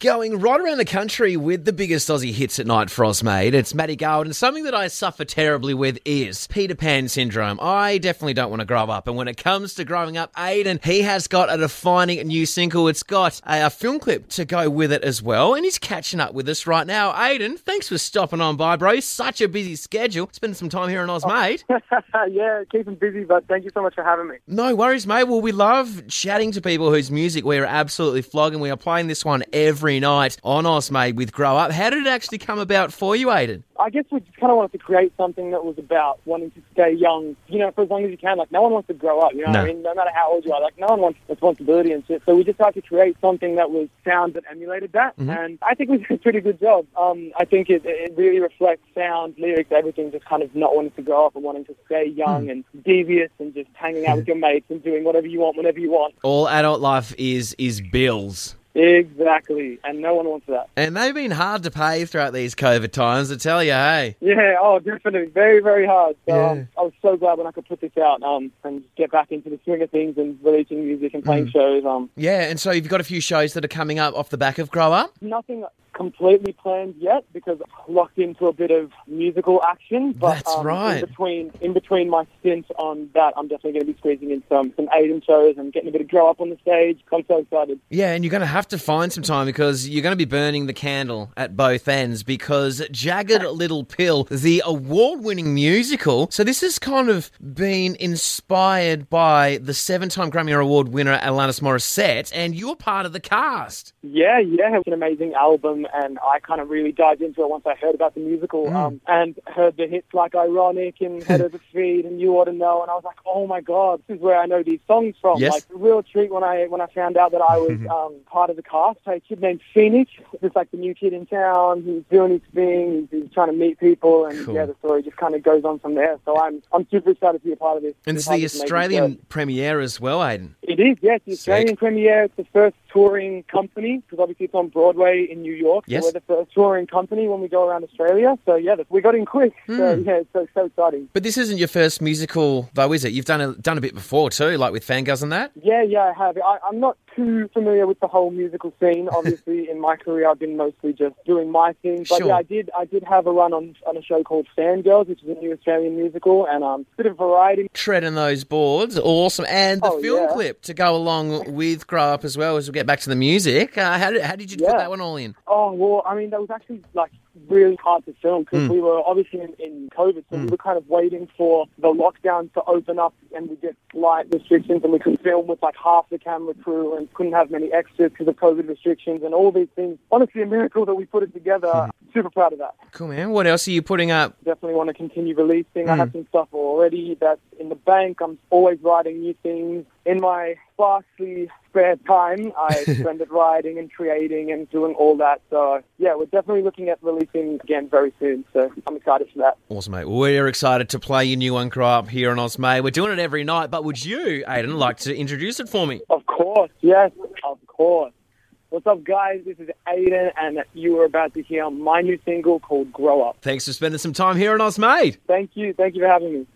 Going right around the country with the biggest Aussie hits at night mate. It's Matty Gold, and something that I suffer terribly with is Peter Pan syndrome. I definitely don't want to grow up, and when it comes to growing up, Aydan, he has got a defining new single. It's got a, a film clip to go with it as well, and he's catching up with us right now. Aydan, thanks for stopping on by, bro. Such a busy schedule. Spending some time here in Oz, oh. mate. yeah, keeping busy, but thank you so much for having me. No worries, mate. Well, we love chatting to people whose music we are absolutely flogging. We are playing this one every night on Osmade with Grow Up. How did it actually come about for you, Aydan? I guess we just kind of wanted to create something that was about wanting to stay young, you know, for as long as you can. Like, no one wants to grow up, you know No. what I mean? No matter how old you are, like, no one wants responsibility and shit. So we just tried to create something that was sound that emulated that. And I think we did a pretty good job. Um, I think it, it really reflects sound, lyrics, everything, just kind of not wanting to grow up and wanting to stay young and devious and just hanging out with your mates and doing whatever you want whenever you want. All adult life is is bills. Exactly. And no one wants that. And they've been hard to pay throughout these COVID times, I tell you, hey. Yeah, oh, definitely. Very, very hard. So Yeah. um, I was so glad when I could put this out um, and get back into the swing of things and releasing music and Mm. playing shows. Um, Yeah, and so you've got a few shows that are coming up off the back of Grow Up. nothing completely planned yet because I'm locked into a bit of musical action. But That's um, right. In between, in between my stint on that, I'm definitely going to be squeezing in some some Aydan shows and getting a bit of grow up on the stage. I'm so excited. Yeah, and you're going to have to find some time because you're going to be burning the candle at both ends because Jagged Little Pill, the award winning musical. So, this has kind of been inspired by the seven time Grammy Award winner Alanis Morissette, and you're part of the cast. Yeah, yeah, it's an amazing album, and I kind of really dived into it once I heard about the musical Mm. um, and heard the hits like "Ironic" and "Head Over Feet" and "You Ought to Know," and I was like, "Oh my god, this is where I know these songs from!" Yes. Like a real treat when I when I found out that I was um, part of the cast. A kid named Phoenix, just like the new kid in town. He's doing his thing. He's, he's trying to meet people, and Cool. yeah, the story just kind of goes on from there. So I'm I'm super excited to be a part of this. And be it's the this Australian premiere as well, Aydan. It is, yes, the Sick. Australian premiere. It's the first touring company because obviously it's on Broadway in New York. Yes. So we're the first touring company when we go around Australia. So yeah, we got in quick. So Hmm. yeah, it's so, so exciting. But this isn't your first musical, though, is it? You've done a, done a bit before, too, like with Fangirls and that? Yeah, yeah, I have. I, I'm not too familiar with the whole musical scene. Obviously, in my career, I've been mostly just doing my thing. But Sure. yeah, I did. I did have a run on on a show called Fangirls, which is a new Australian musical, and um, bit of variety. treading those boards. Awesome. And the Oh, film yeah. clip to go along with Grow Up as well as we get back to the music. Uh, how, did, how did you put that one all in? Oh well, I mean that was actually like really hard to film because Mm. we were obviously in, in COVID, so we were kind of waiting for the lockdown to open up and we get slight restrictions, and we could film with like half the camera crew and couldn't have many extras because of COVID restrictions and all these things. Honestly, a miracle that we put it together. Super proud of that. Cool, man. What else are you putting up? Definitely want to continue releasing. I Mm. have some stuff already that's in the bank. I'm always writing new things in my sparsely spare time. I spend it writing and creating and doing all that. So yeah, we're definitely looking at releasing again very soon. So I'm excited for that. Awesome, mate. We're excited to play your new one, Grow Up, here on Osmay. We're doing it every night, but would you, Aydan, like to introduce it for me? Of course, yes, of course. What's up, guys? This is Aydan, and you are about to hear my new single called "Grow Up." Thanks for spending some time here on Osmay. Thank you, thank you for having me.